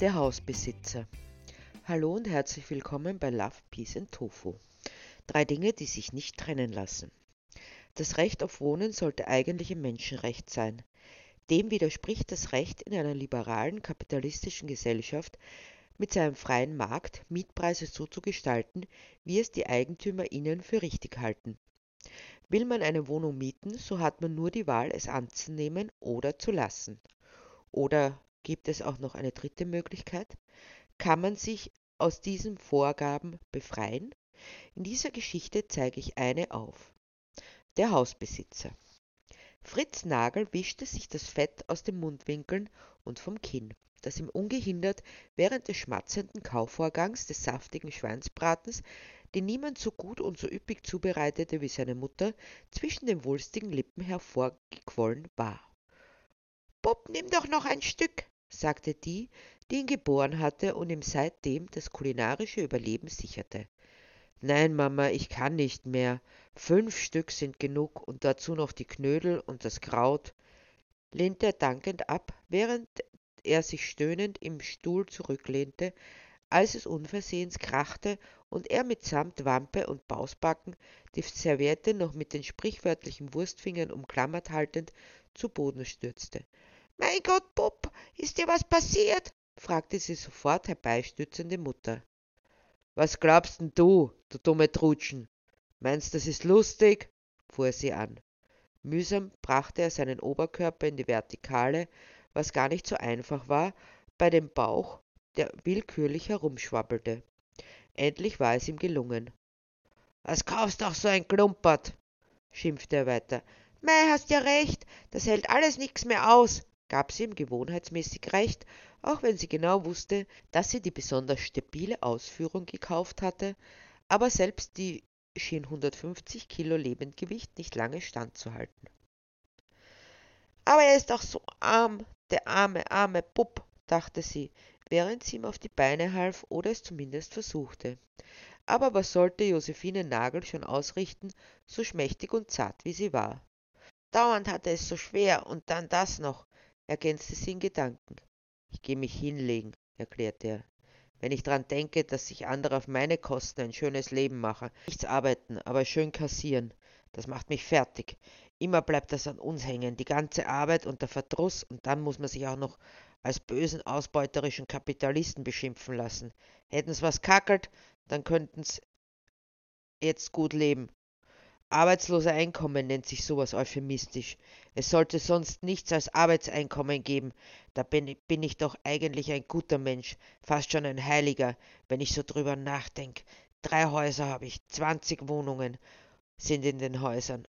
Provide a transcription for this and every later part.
Der Hausbesitzer. Hallo und herzlich willkommen bei Love, Peace and Tofu. Drei Dinge, die sich nicht trennen lassen. Das Recht auf Wohnen sollte eigentlich ein Menschenrecht sein. Dem widerspricht das Recht in einer liberalen kapitalistischen Gesellschaft mit seinem freien Markt Mietpreise so zu gestalten, wie es die Eigentümer ihnen für richtig halten. Will man eine Wohnung mieten, so hat man nur die Wahl, es anzunehmen oder zu lassen. Oder gibt es auch noch eine dritte Möglichkeit? Kann man sich aus diesen Vorgaben befreien? In dieser Geschichte zeige ich eine auf. Der Hausbesitzer. Fritz Nagel wischte sich das Fett aus den Mundwinkeln und vom Kinn, das ihm ungehindert während des schmatzenden Kaufvorgangs des saftigen Schweinsbratens, den niemand so gut und so üppig zubereitete wie seine Mutter, zwischen den wulstigen Lippen hervorgequollen war. Bob, nimm doch noch ein Stück, sagte die, die ihn geboren hatte und ihm seitdem das kulinarische Überleben sicherte. Nein, Mama, ich kann nicht mehr. Fünf Stück sind genug und dazu noch die Knödel und das Kraut, lehnte er dankend ab, während er sich stöhnend im Stuhl zurücklehnte, als es unversehens krachte und er mitsamt Wampe und Bausbacken, die Serviette noch mit den sprichwörtlichen Wurstfingern umklammert haltend, zu Boden stürzte. Mein Gott, Bub, ist dir was passiert? fragte sie sofort herbeistürzende Mutter. Was glaubst denn du, du dumme Trutschen? Meinst, das ist lustig? fuhr sie an. Mühsam brachte er seinen Oberkörper in die Vertikale, was gar nicht so einfach war, bei dem Bauch, der willkürlich herumschwabbelte. Endlich war es ihm gelungen. Was kaufst doch so ein Klumpert? schimpfte er weiter. Mei, hast ja recht, das hält alles nix mehr aus, gab sie ihm gewohnheitsmäßig recht auch wenn sie genau wusste, dass sie die besonders stabile Ausführung gekauft hatte, aber selbst die schien 150 Kilo Lebendgewicht nicht lange standzuhalten. Aber er ist doch so arm, der arme, arme Bub, dachte sie, während sie ihm auf die Beine half oder es zumindest versuchte. Aber was sollte Josephine Nagel schon ausrichten, so schmächtig und zart wie sie war? Dauernd hatte es so schwer und dann das noch, ergänzte sie in Gedanken. Ich geh mich hinlegen, erklärte er. Wenn ich dran denke, dass sich andere auf meine Kosten ein schönes Leben machen, nichts arbeiten, aber schön kassieren, das macht mich fertig. Immer bleibt das an uns hängen, die ganze Arbeit und der Verdruss, und dann muss man sich auch noch als bösen, ausbeuterischen Kapitalisten beschimpfen lassen. Hätten's was kackelt, dann könnten's jetzt gut leben. Arbeitslose Einkommen nennt sich sowas euphemistisch. Es sollte sonst nichts als Arbeitseinkommen geben. Da bin, bin ich doch eigentlich ein guter Mensch, fast schon ein Heiliger, wenn ich so drüber nachdenke. Drei Häuser habe ich, zwanzig Wohnungen sind in den Häusern.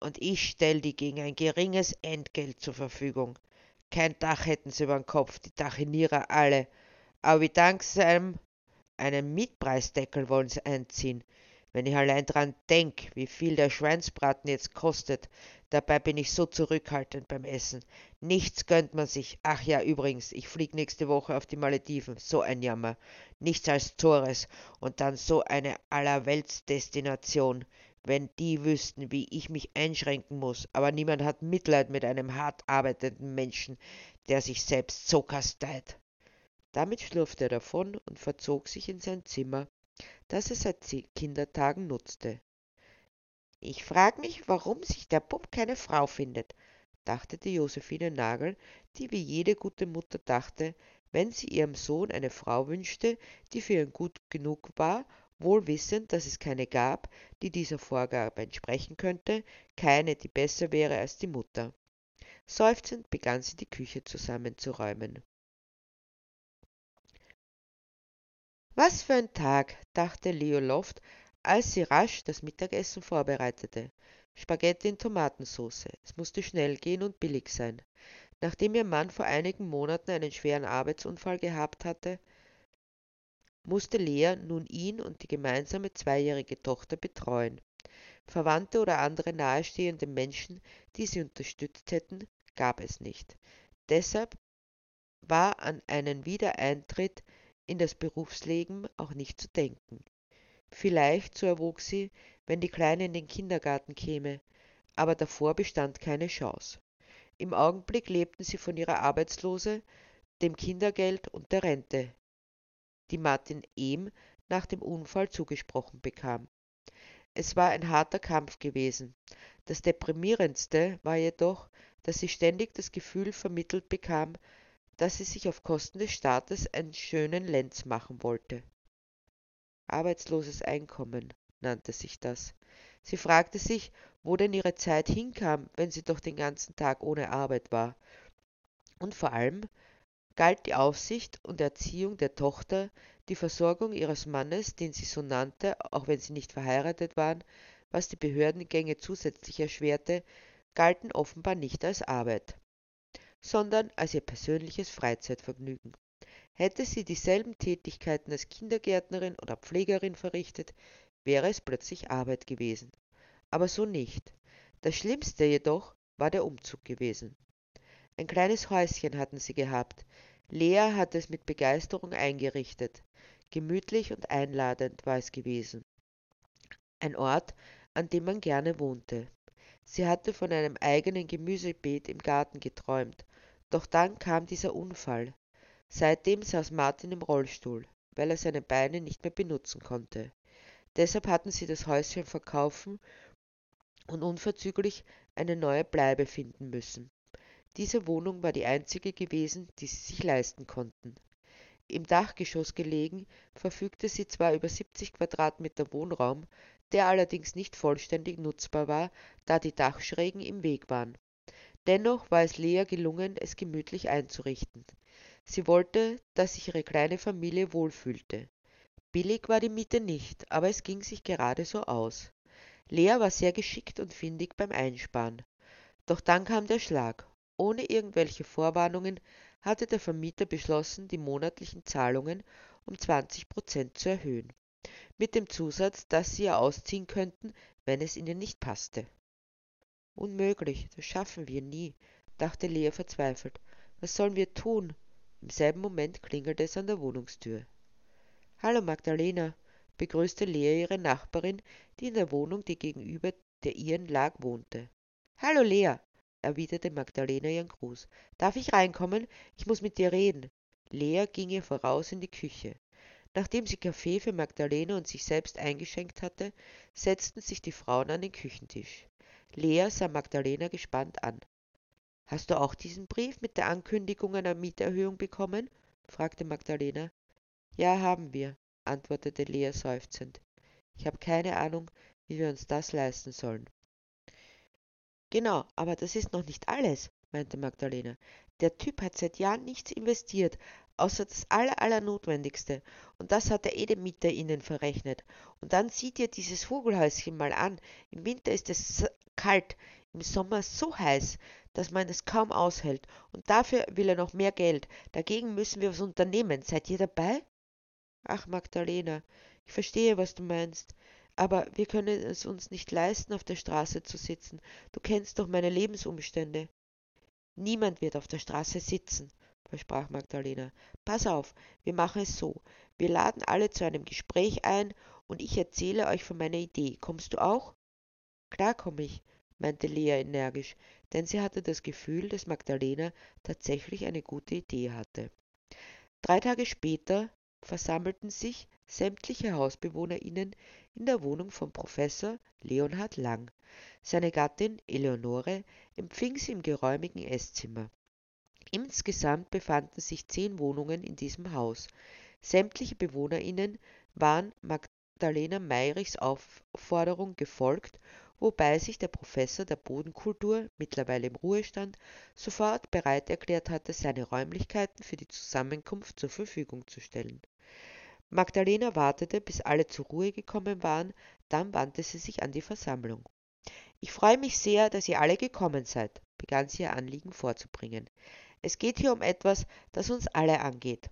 Und ich stell die gegen ein geringes Entgelt zur Verfügung. Kein Dach hätten sie übern Kopf, die Dachinierer alle. Aber wie dank seinem einen Mietpreisdeckel wollen sie einziehen. Wenn ich allein dran denk, wie viel der Schweinsbraten jetzt kostet, dabei bin ich so zurückhaltend beim Essen. Nichts gönnt man sich. Ach ja, übrigens, ich flieg nächste Woche auf die Malediven. So ein Jammer. Nichts als Zores. Und dann so eine Allerweltsdestination. Wenn die wüssten, wie ich mich einschränken muss. Aber niemand hat Mitleid mit einem hart arbeitenden Menschen, der sich selbst so kasteit. Damit schlurfte er davon und verzog sich in sein Zimmer, das er seit Kindertagen nutzte. Ich frag mich, warum sich der Bub keine Frau findet, dachte die Josephine Nagel, die wie jede gute Mutter dachte, wenn sie ihrem Sohn eine Frau wünschte, die für ihn gut genug war, wohl wissend, dass es keine gab, die dieser Vorgabe entsprechen könnte, keine, die besser wäre als die Mutter. Seufzend begann sie die Küche zusammenzuräumen. Was für ein Tag, dachte Leo Loft, als sie rasch das Mittagessen vorbereitete. Spaghetti in Tomatensauce. Es musste schnell gehen und billig sein. Nachdem ihr Mann vor einigen Monaten einen schweren Arbeitsunfall gehabt hatte, musste Lea nun ihn und die gemeinsame zweijährige Tochter betreuen. Verwandte oder andere nahestehende Menschen, die sie unterstützt hätten, gab es nicht. Deshalb war an einen Wiedereintritt in das Berufsleben auch nicht zu denken. Vielleicht, so erwog sie, wenn die Kleine in den Kindergarten käme, aber davor bestand keine Chance. Im Augenblick lebten sie von ihrer Arbeitslose, dem Kindergeld und der Rente, die Martin Ehm nach dem Unfall zugesprochen bekam. Es war ein harter Kampf gewesen. Das deprimierendste war jedoch, dass sie ständig das Gefühl vermittelt bekam, dass sie sich auf Kosten des Staates einen schönen Lenz machen wollte. Arbeitsloses Einkommen nannte sich das. Sie fragte sich, wo denn ihre Zeit hinkam, wenn sie doch den ganzen Tag ohne Arbeit war. Und vor allem galt die Aufsicht und Erziehung der Tochter, die Versorgung ihres Mannes, den sie so nannte, auch wenn sie nicht verheiratet waren, was die Behördengänge zusätzlich erschwerte, galten offenbar nicht als Arbeit, sondern als ihr persönliches Freizeitvergnügen. Hätte sie dieselben Tätigkeiten als Kindergärtnerin oder Pflegerin verrichtet, wäre es plötzlich Arbeit gewesen. Aber so nicht. Das Schlimmste jedoch war der Umzug gewesen. Ein kleines Häuschen hatten sie gehabt. Lea hatte es mit Begeisterung eingerichtet. Gemütlich und einladend war es gewesen. Ein Ort, an dem man gerne wohnte. Sie hatte von einem eigenen Gemüsebeet im Garten geträumt, doch dann kam dieser Unfall. Seitdem saß Martin im Rollstuhl, weil er seine Beine nicht mehr benutzen konnte. Deshalb hatten sie das Häuschen verkaufen und unverzüglich eine neue Bleibe finden müssen. Diese Wohnung war die einzige gewesen, die sie sich leisten konnten. Im Dachgeschoss gelegen, verfügte sie zwar über 70 Quadratmeter Wohnraum, der allerdings nicht vollständig nutzbar war, da die Dachschrägen im Weg waren. Dennoch war es Lea gelungen, es gemütlich einzurichten. Sie wollte, dass sich ihre kleine Familie wohlfühlte. Billig war die Miete nicht, aber es ging sich gerade so aus. Lea war sehr geschickt und findig beim Einsparen. Doch dann kam der Schlag. Ohne irgendwelche Vorwarnungen hatte der Vermieter beschlossen, die monatlichen Zahlungen um 20 Prozent zu erhöhen. Mit dem Zusatz, dass sie ja ausziehen könnten, wenn es ihnen nicht passte. Unmöglich, das schaffen wir nie, dachte Lea verzweifelt. Was sollen wir tun? Im selben Moment klingelte es an der Wohnungstür. Hallo Magdalena, begrüßte Lea ihre Nachbarin, die in der Wohnung, die gegenüber der ihren lag, wohnte. Hallo Lea, erwiderte Magdalena ihren Gruß. Darf ich reinkommen? Ich muss mit dir reden. Lea ging ihr voraus in die Küche. Nachdem sie Kaffee für Magdalena und sich selbst eingeschenkt hatte, setzten sich die Frauen an den Küchentisch. Lea sah Magdalena gespannt an. Hast du auch diesen Brief mit der Ankündigung einer Mieterhöhung bekommen? fragte Magdalena. Ja, haben wir, antwortete Lea seufzend. Ich habe keine Ahnung, wie wir uns das leisten sollen. Genau, aber das ist noch nicht alles, meinte Magdalena. Der Typ hat seit Jahren nichts investiert, außer das aller, aller Notwendigste. Und das hat der Edemieter ihnen verrechnet. Und dann sieht ihr dieses Vogelhäuschen mal an. Im Winter ist es kalt, im Sommer so heiß, dass man es kaum aushält. Und dafür will er noch mehr Geld. Dagegen müssen wir was unternehmen. Seid ihr dabei? Ach, Magdalena, ich verstehe, was du meinst, aber wir können es uns nicht leisten, auf der Straße zu sitzen. Du kennst doch meine Lebensumstände. Niemand wird auf der Straße sitzen, versprach Magdalena. Pass auf, wir machen es so. Wir laden alle zu einem Gespräch ein und ich erzähle euch von meiner Idee. Kommst du auch? Klar komme ich, meinte Lea energisch, denn sie hatte das Gefühl, dass Magdalena tatsächlich eine gute Idee hatte. Drei Tage später versammelten sich sämtliche HausbewohnerInnen in der Wohnung von Professor Leonhard Lang. Seine Gattin Eleonore empfing sie im geräumigen Esszimmer. Insgesamt befanden sich zehn Wohnungen in diesem Haus. Sämtliche BewohnerInnen waren Magdalena Meirichs Aufforderung gefolgt, wobei sich der Professor der Bodenkultur, mittlerweile im Ruhestand, sofort bereit erklärt hatte, seine Räumlichkeiten für die Zusammenkunft zur Verfügung zu stellen. Magdalena wartete, bis alle zur Ruhe gekommen waren, dann wandte sie sich an die Versammlung. Ich freue mich sehr, dass ihr alle gekommen seid, begann sie ihr Anliegen vorzubringen. Es geht hier um etwas, das uns alle angeht,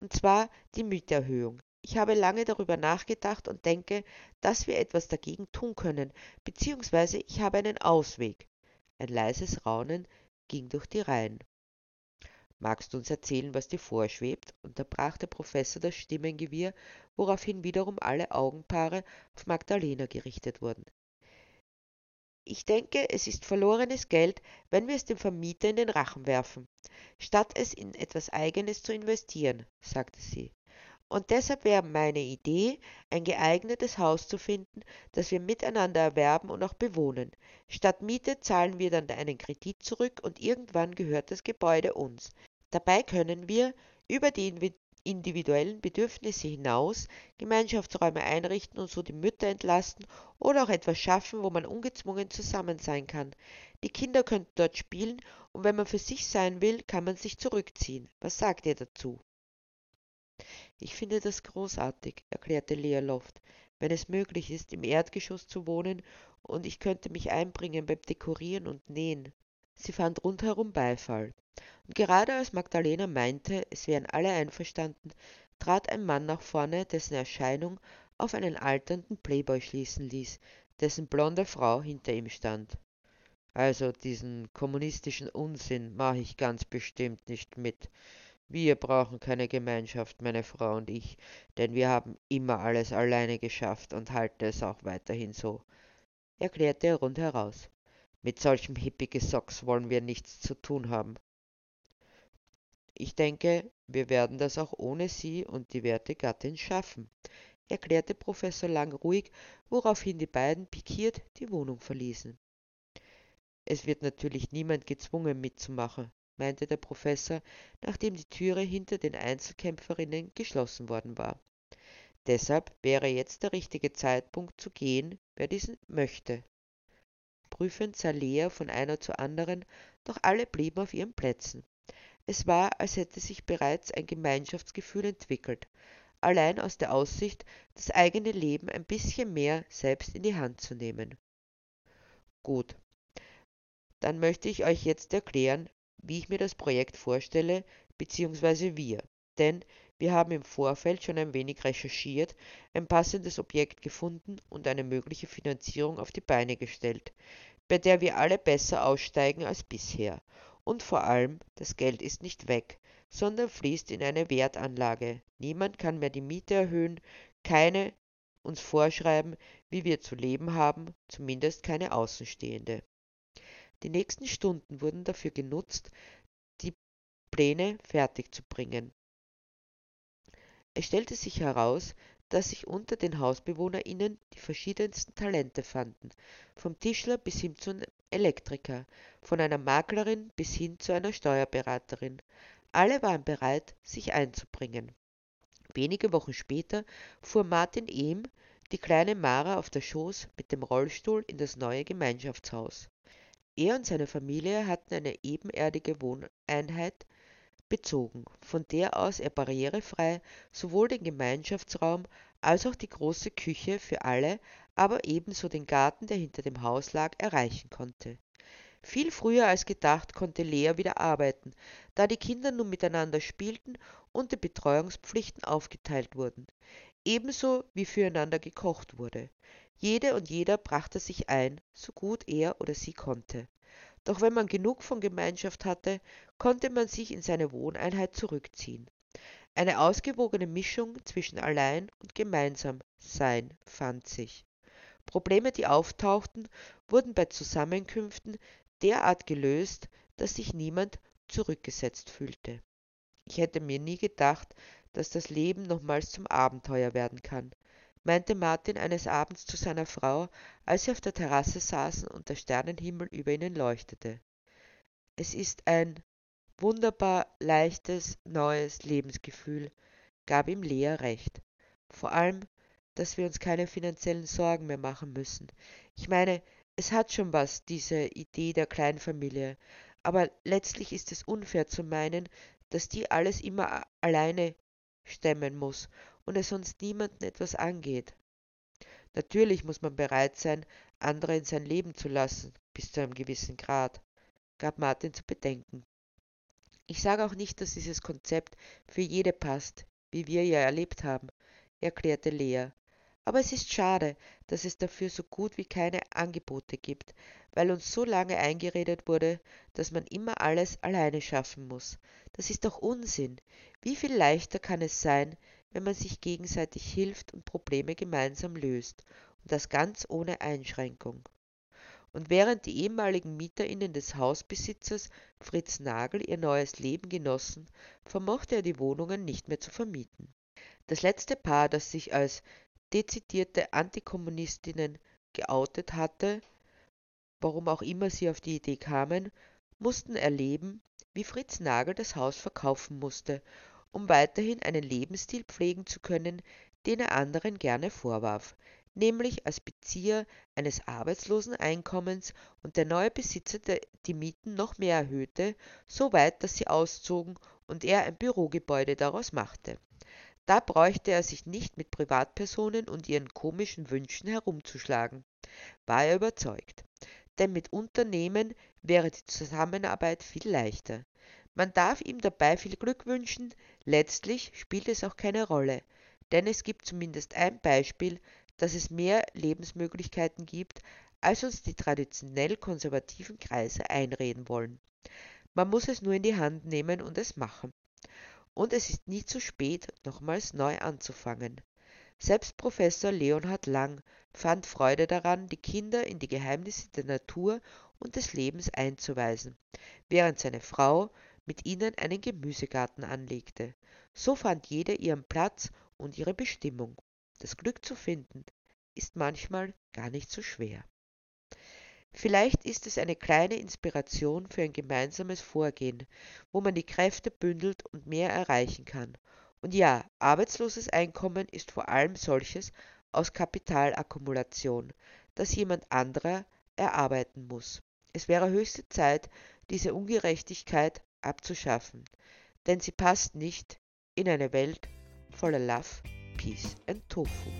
und zwar die Mieterhöhung. Ich habe lange darüber nachgedacht und denke, dass wir etwas dagegen tun können, beziehungsweise ich habe einen Ausweg. Ein leises Raunen ging durch die Reihen. Magst du uns erzählen, was dir vorschwebt? unterbrach der Professor das Stimmengewirr, woraufhin wiederum alle Augenpaare auf Magdalena gerichtet wurden. Ich denke, es ist verlorenes Geld, wenn wir es dem Vermieter in den Rachen werfen, statt es in etwas Eigenes zu investieren, sagte sie. Und deshalb wäre meine Idee, ein geeignetes Haus zu finden, das wir miteinander erwerben und auch bewohnen. Statt Miete zahlen wir dann einen Kredit zurück und irgendwann gehört das Gebäude uns. Dabei können wir über die individuellen Bedürfnisse hinaus Gemeinschaftsräume einrichten und so die Mütter entlasten oder auch etwas schaffen, wo man ungezwungen zusammen sein kann. Die Kinder könnten dort spielen und wenn man für sich sein will, kann man sich zurückziehen. Was sagt ihr dazu? Ich finde das großartig, erklärte Lea Loft, wenn es möglich ist, im Erdgeschoss zu wohnen und ich könnte mich einbringen beim Dekorieren und Nähen. Sie fand rundherum Beifall. Und gerade als Magdalena meinte, es wären alle einverstanden, trat ein Mann nach vorne, dessen Erscheinung auf einen alternden Playboy schließen ließ, dessen blonde Frau hinter ihm stand. Also diesen kommunistischen Unsinn mache ich ganz bestimmt nicht mit. Wir brauchen keine Gemeinschaft, meine Frau und ich, denn wir haben immer alles alleine geschafft und halten es auch weiterhin so, erklärte er rundheraus. Mit solchem Hippie-Gesocks wollen wir nichts zu tun haben. Ich denke, wir werden das auch ohne Sie und die werte Gattin schaffen, erklärte Professor Lang ruhig, woraufhin die beiden pikiert die Wohnung verließen. Es wird natürlich niemand gezwungen mitzumachen, meinte der Professor, nachdem die Türe hinter den Einzelkämpferinnen geschlossen worden war. Deshalb wäre jetzt der richtige Zeitpunkt zu gehen, wer diesen möchte. Prüfend sah Lea von einer zur anderen, doch alle blieben auf ihren Plätzen. Es war, als hätte sich bereits ein Gemeinschaftsgefühl entwickelt, allein aus der Aussicht, das eigene Leben ein bisschen mehr selbst in die Hand zu nehmen. Gut, dann möchte ich euch jetzt erklären, wie ich mir das Projekt vorstelle, beziehungsweise wir. Denn wir haben im Vorfeld schon ein wenig recherchiert, ein passendes Objekt gefunden und eine mögliche Finanzierung auf die Beine gestellt, bei der wir alle besser aussteigen als bisher. Und vor allem, das Geld ist nicht weg, sondern fließt in eine Wertanlage. Niemand kann mehr die Miete erhöhen, keine uns vorschreiben, wie wir zu leben haben, zumindest keine Außenstehende. Die nächsten Stunden wurden dafür genutzt, die Pläne fertigzubringen. Es stellte sich heraus, dass sich unter den HausbewohnerInnen die verschiedensten Talente fanden, vom Tischler bis hin zum Elektriker, von einer Maklerin bis hin zu einer Steuerberaterin. Alle waren bereit, sich einzubringen. Wenige Wochen später fuhr Martin Ehm die kleine Mara auf der Schoß mit dem Rollstuhl in das neue Gemeinschaftshaus. Er und seine Familie hatten eine ebenerdige Wohneinheit bezogen, von der aus er barrierefrei sowohl den Gemeinschaftsraum als auch die große Küche für alle, aber ebenso den Garten, der hinter dem Haus lag, erreichen konnte. Viel früher als gedacht konnte Lea wieder arbeiten, da die Kinder nun miteinander spielten und die Betreuungspflichten aufgeteilt wurden, ebenso wie füreinander gekocht wurde. Jede und jeder brachte sich ein, so gut er oder sie konnte. Doch wenn man genug von Gemeinschaft hatte, konnte man sich in seine Wohneinheit zurückziehen. Eine ausgewogene Mischung zwischen allein und gemeinsam sein fand sich. Probleme, die auftauchten, wurden bei Zusammenkünften derart gelöst, dass sich niemand zurückgesetzt fühlte. Ich hätte mir nie gedacht, dass das Leben nochmals zum Abenteuer werden kann meinte Martin eines Abends zu seiner Frau, als sie auf der Terrasse saßen und der Sternenhimmel über ihnen leuchtete. Es ist ein wunderbar leichtes, neues Lebensgefühl, gab ihm Lea recht. Vor allem, dass wir uns keine finanziellen Sorgen mehr machen müssen. Ich meine, es hat schon was, diese Idee der Kleinfamilie, aber letztlich ist es unfair zu meinen, dass die alles immer alleine stemmen muss und es sonst niemanden etwas angeht. Natürlich muss man bereit sein, andere in sein Leben zu lassen, bis zu einem gewissen Grad, gab Martin zu bedenken. Ich sage auch nicht, dass dieses Konzept für jede passt, wie wir ja erlebt haben, erklärte Lea. Aber es ist schade, dass es dafür so gut wie keine Angebote gibt, weil uns so lange eingeredet wurde, dass man immer alles alleine schaffen muss. Das ist doch Unsinn. Wie viel leichter kann es sein, wenn man sich gegenseitig hilft und Probleme gemeinsam löst, und das ganz ohne Einschränkung. und während die ehemaligen MieterInnen des Hausbesitzers Fritz Nagel ihr neues Leben genossen, vermochte er die Wohnungen nicht mehr zu vermieten. Das letzte Paar, das sich als dezidierte Antikommunistinnen geoutet hatte, warum auch immer sie auf die Idee kamen, mussten erleben, wie Fritz Nagel das Haus verkaufen musste, um weiterhin einen Lebensstil pflegen zu können, den er anderen gerne vorwarf, nämlich als Bezieher eines Arbeitsloseneinkommens und der neue Besitzer die Mieten noch mehr erhöhte, so weit, dass sie auszogen und er ein Bürogebäude daraus machte. Da bräuchte er sich nicht mit Privatpersonen und ihren komischen Wünschen herumzuschlagen, war er überzeugt. Denn mit Unternehmen wäre die Zusammenarbeit viel leichter. Man darf ihm dabei viel Glück wünschen, letztlich spielt es auch keine Rolle, denn es gibt zumindest ein Beispiel, dass es mehr Lebensmöglichkeiten gibt, als uns die traditionell konservativen Kreise einreden wollen. Man muss es nur in die Hand nehmen und es machen. Und es ist nie zu spät, nochmals neu anzufangen. Selbst Professor Leonhard Lang fand Freude daran, die Kinder in die Geheimnisse der Natur und des Lebens einzuweisen, während seine Frau mit ihnen einen Gemüsegarten anlegte. So fand jeder ihren Platz und ihre Bestimmung. Das Glück zu finden ist manchmal gar nicht so schwer. Vielleicht ist es eine kleine Inspiration für ein gemeinsames Vorgehen, wo man die Kräfte bündelt und mehr erreichen kann. Und ja, arbeitsloses Einkommen ist vor allem solches aus Kapitalakkumulation, das jemand anderer erarbeiten muss. Es wäre höchste Zeit, diese Ungerechtigkeit abzuschaffen, denn sie passt nicht in eine Welt voller Love, Peace and Tofu.